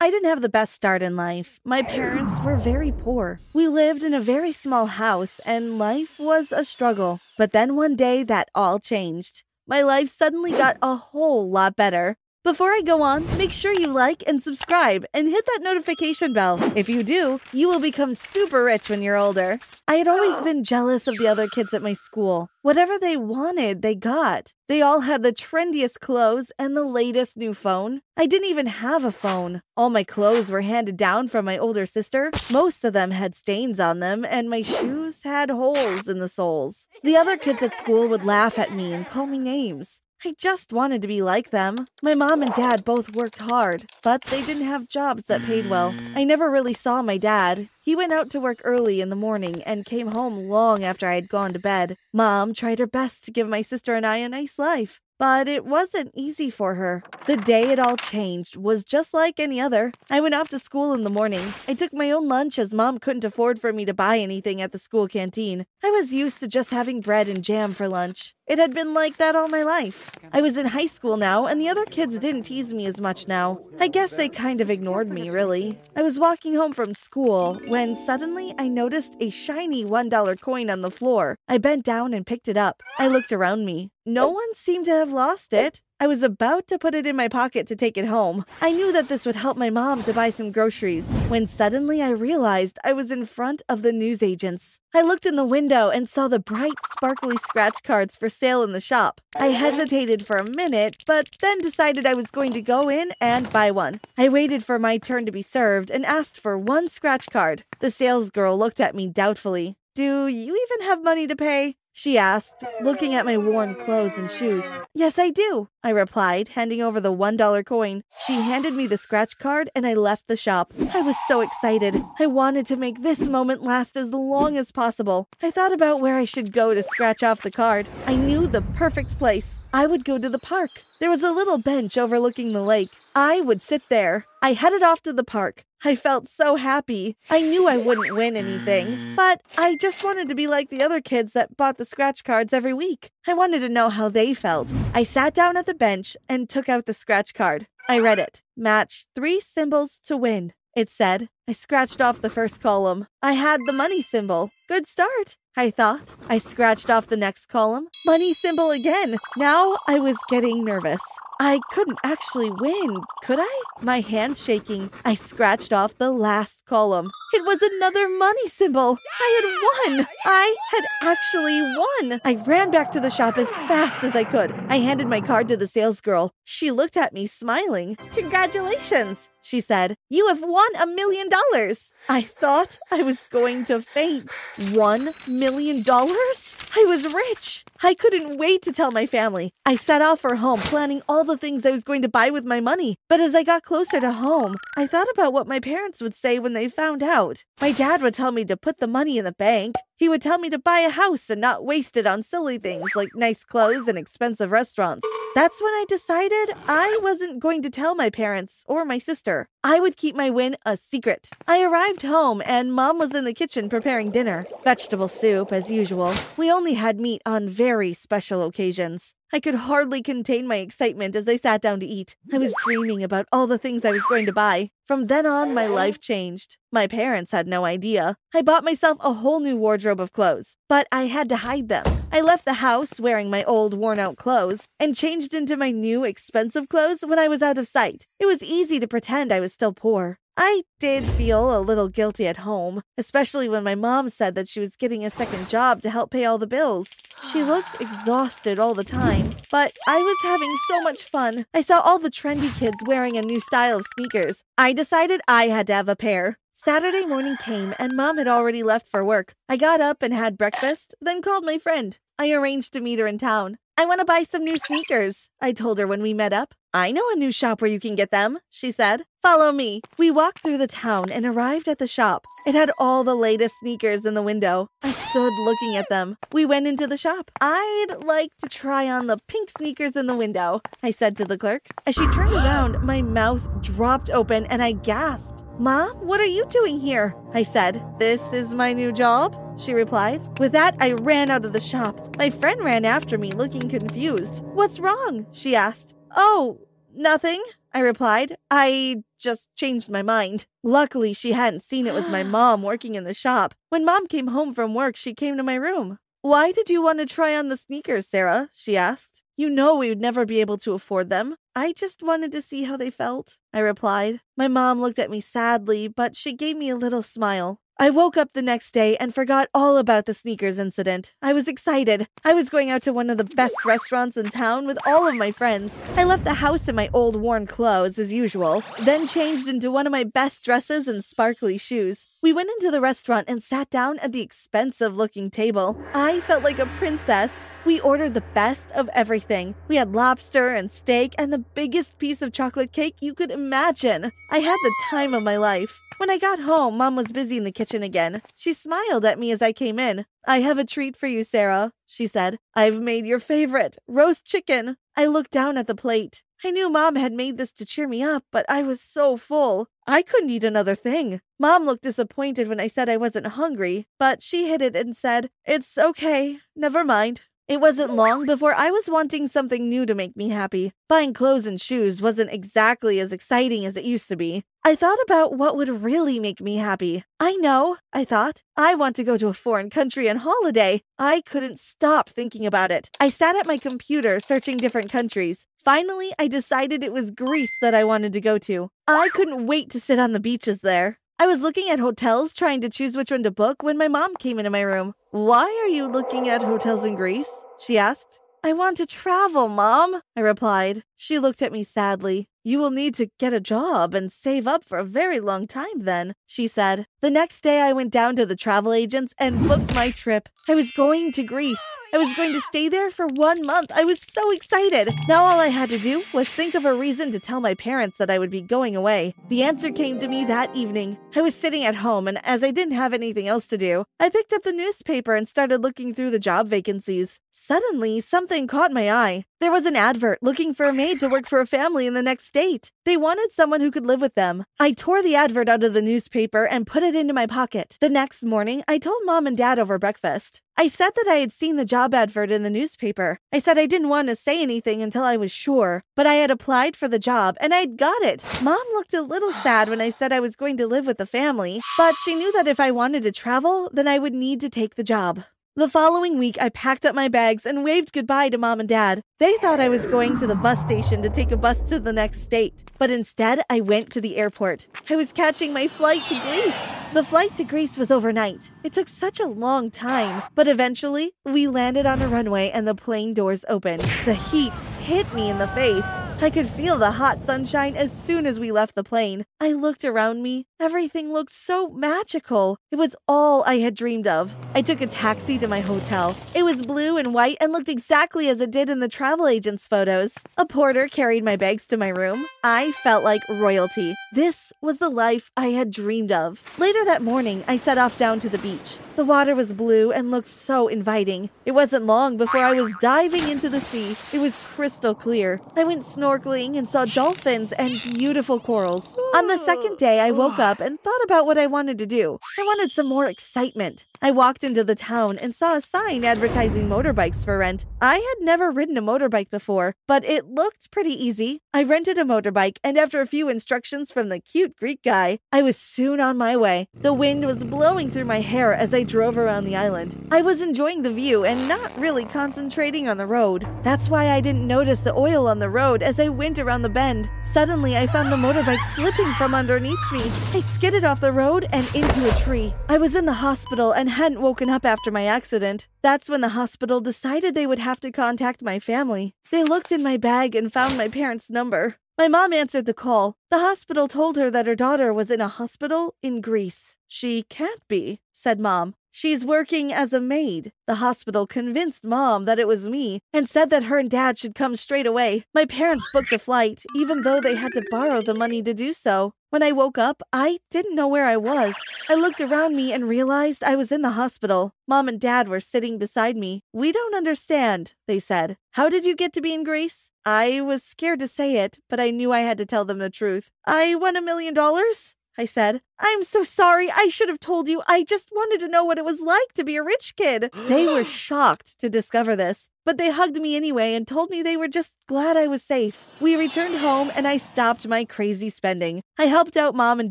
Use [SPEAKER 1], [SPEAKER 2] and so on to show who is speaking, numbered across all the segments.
[SPEAKER 1] I didn't have the best start in life. My parents were very poor. We lived in a very small house, and life was a struggle. But then one day, that all changed. My life suddenly got a whole lot better. Before I go on, make sure you like and subscribe and hit that notification bell. If you do, you will become super rich when you're older. I had always been jealous of the other kids at my school. Whatever they wanted, they got. They all had the trendiest clothes and the latest new phone. I didn't even have a phone. All my clothes were handed down from my older sister. Most of them had stains on them, and my shoes had holes in the soles. The other kids at school would laugh at me and call me names. I just wanted to be like them. My mom and dad both worked hard, but they didn't have jobs that paid well. I never really saw my dad. He went out to work early in the morning and came home long after I had gone to bed. Mom tried her best to give my sister and I a nice life. But it wasn't easy for her. The day it all changed was just like any other. I went off to school in the morning. I took my own lunch as mom couldn't afford for me to buy anything at the school canteen. I was used to just having bread and jam for lunch. It had been like that all my life. I was in high school now, and the other kids didn't tease me as much now. I guess they kind of ignored me, really. I was walking home from school when suddenly I noticed a shiny $1 coin on the floor. I bent down and picked it up. I looked around me. No one seemed to have lost it. I was about to put it in my pocket to take it home. I knew that this would help my mom to buy some groceries when suddenly I realized I was in front of the newsagents. I looked in the window and saw the bright, sparkly scratch cards for sale in the shop. I hesitated for a minute, but then decided I was going to go in and buy one. I waited for my turn to be served and asked for one scratch card. The sales girl looked at me doubtfully. Do you even have money to pay? She asked, looking at my worn clothes and shoes. Yes, I do, I replied, handing over the $1 coin. She handed me the scratch card and I left the shop. I was so excited. I wanted to make this moment last as long as possible. I thought about where I should go to scratch off the card. I knew the perfect place. I would go to the park. There was a little bench overlooking the lake. I would sit there. I headed off to the park. I felt so happy. I knew I wouldn't win anything, but I just wanted to be like the other kids that bought the scratch cards every week. I wanted to know how they felt. I sat down at the bench and took out the scratch card. I read it. Match three symbols to win. It said, I scratched off the first column. I had the money symbol. Good start, I thought. I scratched off the next column. Money symbol again. Now I was getting nervous. I couldn't actually win, could I? My hands shaking, I scratched off the last column. It was another money symbol. I had won. I had actually won. I ran back to the shop as fast as I could. I handed my card to the salesgirl. She looked at me, smiling. Congratulations, she said. You have won a million dollars. I thought I was going to faint. One million dollars? I was rich. I couldn't wait to tell my family. I set off for home, planning all the things I was going to buy with my money. But as I got closer to home, I thought about what my parents would say when they found out. My dad would tell me to put the money in the bank. He would tell me to buy a house and not waste it on silly things like nice clothes and expensive restaurants. That's when I decided I wasn't going to tell my parents or my sister. I would keep my win a secret. I arrived home and mom was in the kitchen preparing dinner. Vegetable soup, as usual. We only had meat on very special occasions. I could hardly contain my excitement as I sat down to eat. I was dreaming about all the things I was going to buy. From then on, my life changed. My parents had no idea. I bought myself a whole new wardrobe of clothes, but I had to hide them. I left the house wearing my old worn out clothes and changed into my new expensive clothes when I was out of sight. It was easy to pretend I was still poor. I did feel a little guilty at home, especially when my mom said that she was getting a second job to help pay all the bills. She looked exhausted all the time, but I was having so much fun. I saw all the trendy kids wearing a new style of sneakers. I decided I had to have a pair. Saturday morning came and mom had already left for work. I got up and had breakfast, then called my friend. I arranged to meet her in town. I want to buy some new sneakers, I told her when we met up. I know a new shop where you can get them, she said. Follow me. We walked through the town and arrived at the shop. It had all the latest sneakers in the window. I stood looking at them. We went into the shop. I'd like to try on the pink sneakers in the window, I said to the clerk. As she turned around, my mouth dropped open and I gasped. Mom, what are you doing here? I said. This is my new job, she replied. With that, I ran out of the shop. My friend ran after me, looking confused. What's wrong? she asked. Oh, nothing, I replied. I just changed my mind. Luckily, she hadn't seen it with my mom working in the shop. When mom came home from work, she came to my room. Why did you want to try on the sneakers, Sarah? she asked. You know we would never be able to afford them. I just wanted to see how they felt, I replied. My mom looked at me sadly, but she gave me a little smile. I woke up the next day and forgot all about the sneakers incident. I was excited. I was going out to one of the best restaurants in town with all of my friends. I left the house in my old worn clothes as usual, then changed into one of my best dresses and sparkly shoes. We went into the restaurant and sat down at the expensive looking table. I felt like a princess. We ordered the best of everything. We had lobster and steak and the biggest piece of chocolate cake you could imagine. I had the time of my life. When I got home, Mom was busy in the kitchen again. She smiled at me as I came in. I have a treat for you, Sarah, she said. I've made your favorite, roast chicken. I looked down at the plate. I knew Mom had made this to cheer me up, but I was so full. I couldn't eat another thing. Mom looked disappointed when I said I wasn't hungry, but she hid it and said, It's okay, never mind. It wasn't oh, long before I was wanting something new to make me happy. Buying clothes and shoes wasn't exactly as exciting as it used to be. I thought about what would really make me happy. I know, I thought. I want to go to a foreign country on holiday. I couldn't stop thinking about it. I sat at my computer searching different countries. Finally, I decided it was Greece that I wanted to go to. I couldn't wait to sit on the beaches there. I was looking at hotels trying to choose which one to book when my mom came into my room. Why are you looking at hotels in Greece? She asked. I want to travel, Mom, I replied. She looked at me sadly. You will need to get a job and save up for a very long time then, she said. The next day, I went down to the travel agents and booked my trip. I was going to Greece. I was going to stay there for one month. I was so excited. Now, all I had to do was think of a reason to tell my parents that I would be going away. The answer came to me that evening. I was sitting at home, and as I didn't have anything else to do, I picked up the newspaper and started looking through the job vacancies. Suddenly, something caught my eye. There was an advert looking for a maid to work for a family in the next state. They wanted someone who could live with them. I tore the advert out of the newspaper and put it into my pocket. The next morning, I told mom and dad over breakfast. I said that I had seen the job advert in the newspaper. I said I didn't want to say anything until I was sure, but I had applied for the job and I'd got it. Mom looked a little sad when I said I was going to live with the family, but she knew that if I wanted to travel, then I would need to take the job. The following week, I packed up my bags and waved goodbye to mom and dad. They thought I was going to the bus station to take a bus to the next state, but instead, I went to the airport. I was catching my flight to Greece. The flight to Greece was overnight. It took such a long time, but eventually, we landed on a runway and the plane doors opened. The heat hit me in the face. I could feel the hot sunshine as soon as we left the plane. I looked around me. Everything looked so magical. It was all I had dreamed of. I took a taxi to my hotel. It was blue and white and looked exactly as it did in the travel agent's photos. A porter carried my bags to my room. I felt like royalty. This was the life I had dreamed of. Later that morning, I set off down to the beach. The water was blue and looked so inviting. It wasn't long before I was diving into the sea. It was crystal clear. I went snorkeling and saw dolphins and beautiful corals. On the second day, I woke up and thought about what I wanted to do. I wanted some more excitement. I walked into the town and saw a sign advertising motorbikes for rent. I had never ridden a motorbike before, but it looked pretty easy. I rented a motorbike, and after a few instructions from the cute Greek guy, I was soon on my way. The wind was blowing through my hair as I drove around the island. I was enjoying the view and not really concentrating on the road. That's why I didn't notice the oil on the road as I went around the bend. Suddenly, I found the motorbike slipping from underneath me. I skidded off the road and into a tree. I was in the hospital and hadn't woken up after my accident. That's when the hospital decided they would have to contact my family. They looked in my bag and found my parents' number. My mom answered the call. The hospital told her that her daughter was in a hospital in Greece. She can't be, said mom. She's working as a maid. The hospital convinced mom that it was me and said that her and dad should come straight away. My parents booked a flight, even though they had to borrow the money to do so. When I woke up, I didn't know where I was. I looked around me and realized I was in the hospital. Mom and dad were sitting beside me. We don't understand, they said. How did you get to be in Greece? I was scared to say it, but I knew I had to tell them the truth. I won a million dollars? I said. I'm so sorry. I should have told you. I just wanted to know what it was like to be a rich kid. They were shocked to discover this, but they hugged me anyway and told me they were just glad I was safe. We returned home and I stopped my crazy spending. I helped out mom and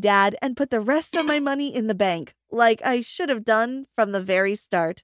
[SPEAKER 1] dad and put the rest of my money in the bank, like I should have done from the very start.